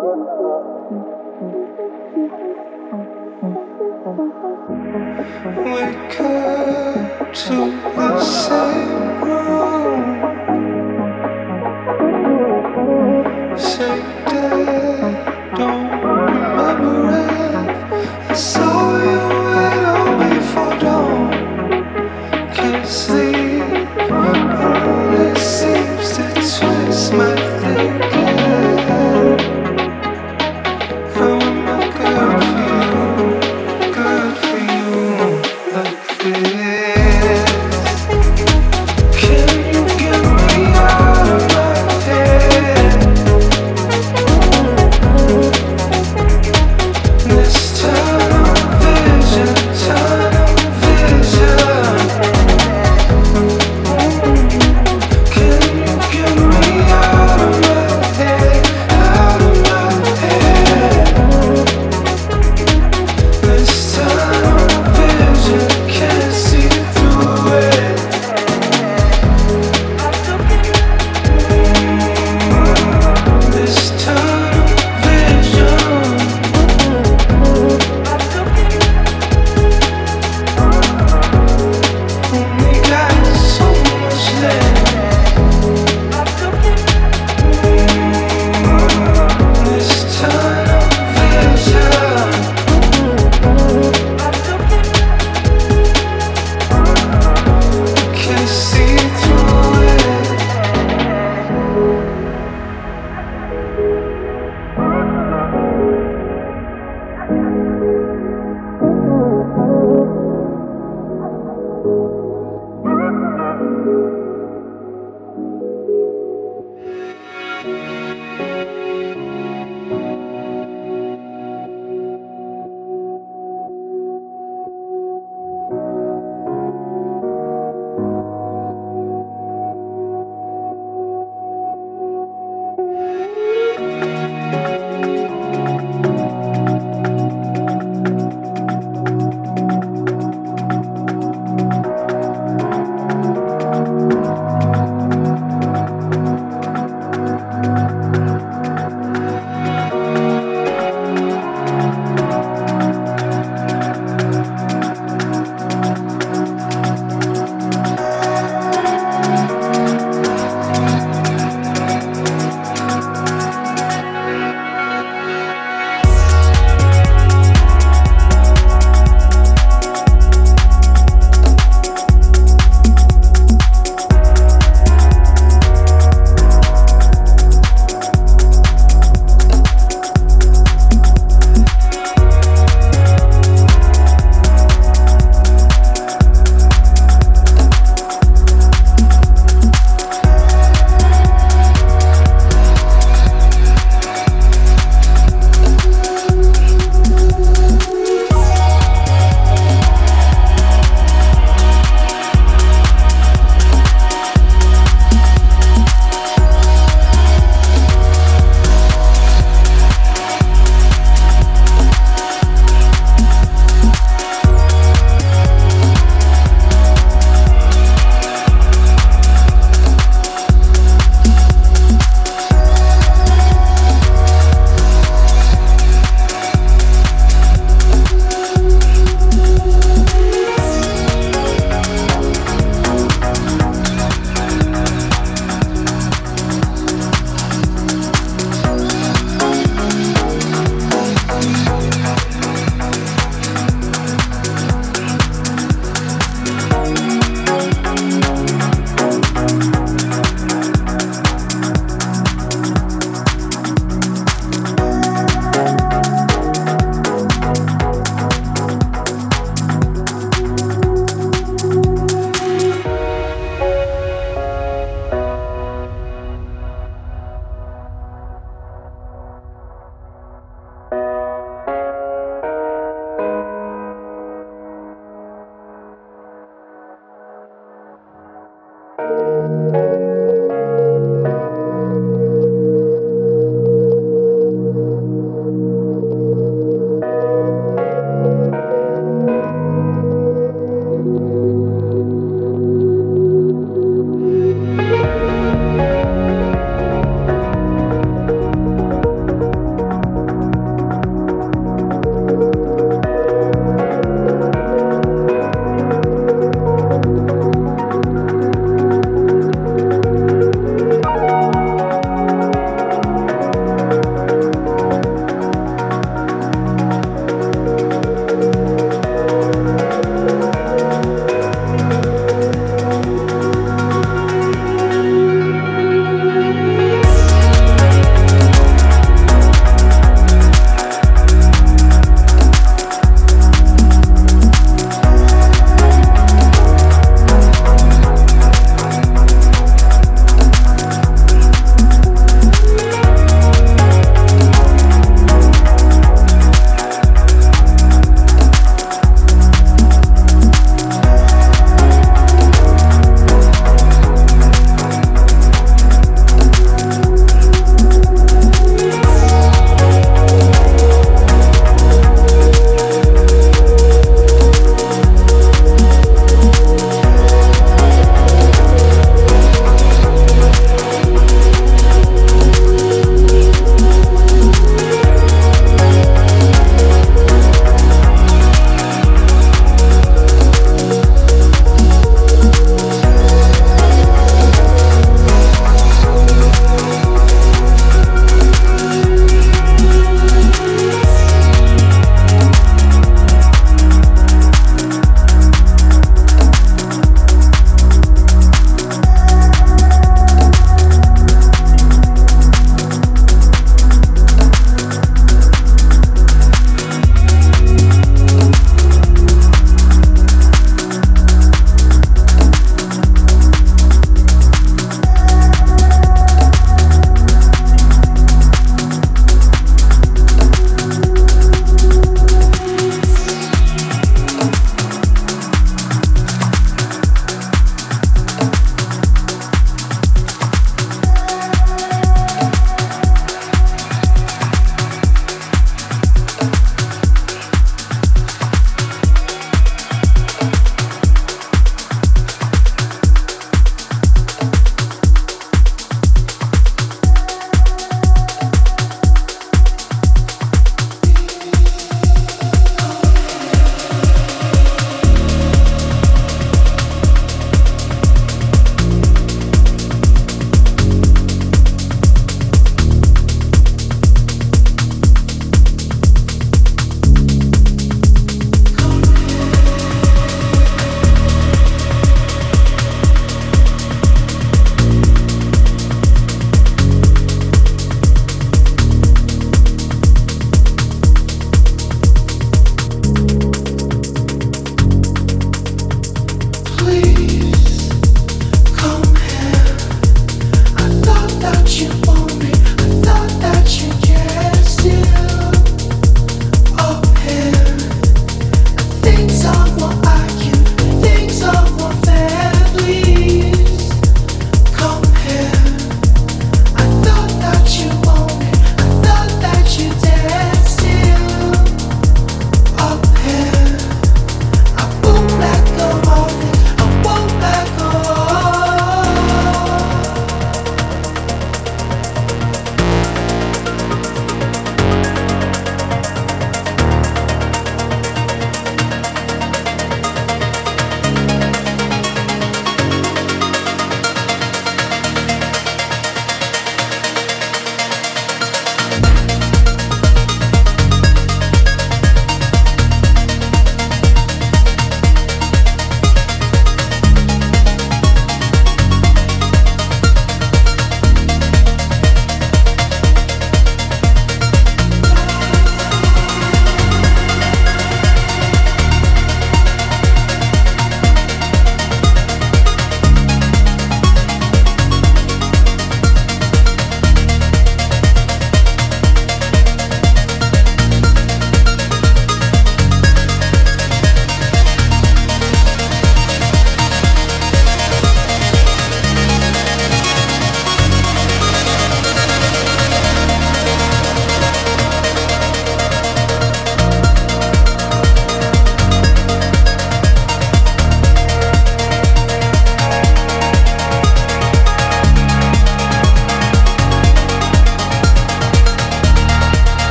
Wake up to the